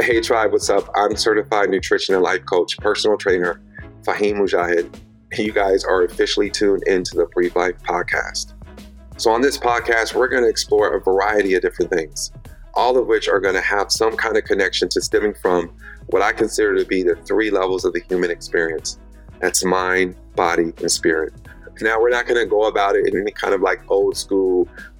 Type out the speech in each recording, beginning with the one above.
Hey, tribe, what's up? I'm certified nutrition and life coach, personal trainer, Fahim Mujahid. You guys are officially tuned into the Breathe Life podcast. So, on this podcast, we're going to explore a variety of different things, all of which are going to have some kind of connection to stemming from what I consider to be the three levels of the human experience that's mind, body, and spirit. Now, we're not going to go about it in any kind of like old school,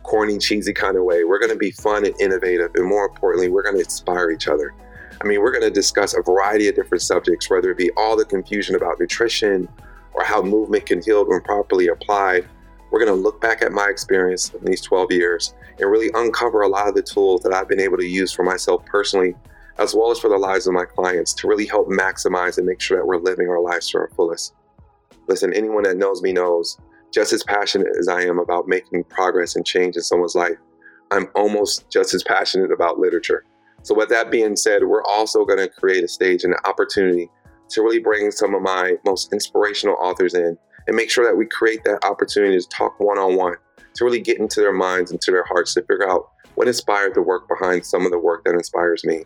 corny, cheesy kind of way. We're going to be fun and innovative. And more importantly, we're going to inspire each other. I mean, we're going to discuss a variety of different subjects, whether it be all the confusion about nutrition or how movement can heal when properly applied. We're going to look back at my experience in these 12 years and really uncover a lot of the tools that I've been able to use for myself personally, as well as for the lives of my clients to really help maximize and make sure that we're living our lives to our fullest. Listen, anyone that knows me knows just as passionate as I am about making progress and change in someone's life, I'm almost just as passionate about literature. So, with that being said, we're also going to create a stage and an opportunity to really bring some of my most inspirational authors in and make sure that we create that opportunity to talk one on one, to really get into their minds and to their hearts to figure out what inspired the work behind some of the work that inspires me.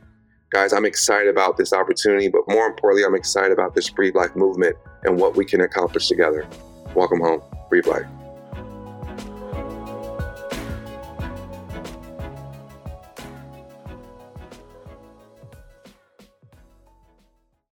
Guys, I'm excited about this opportunity, but more importantly, I'm excited about this Breathe Life movement and what we can accomplish together. Welcome home, Breathe Life.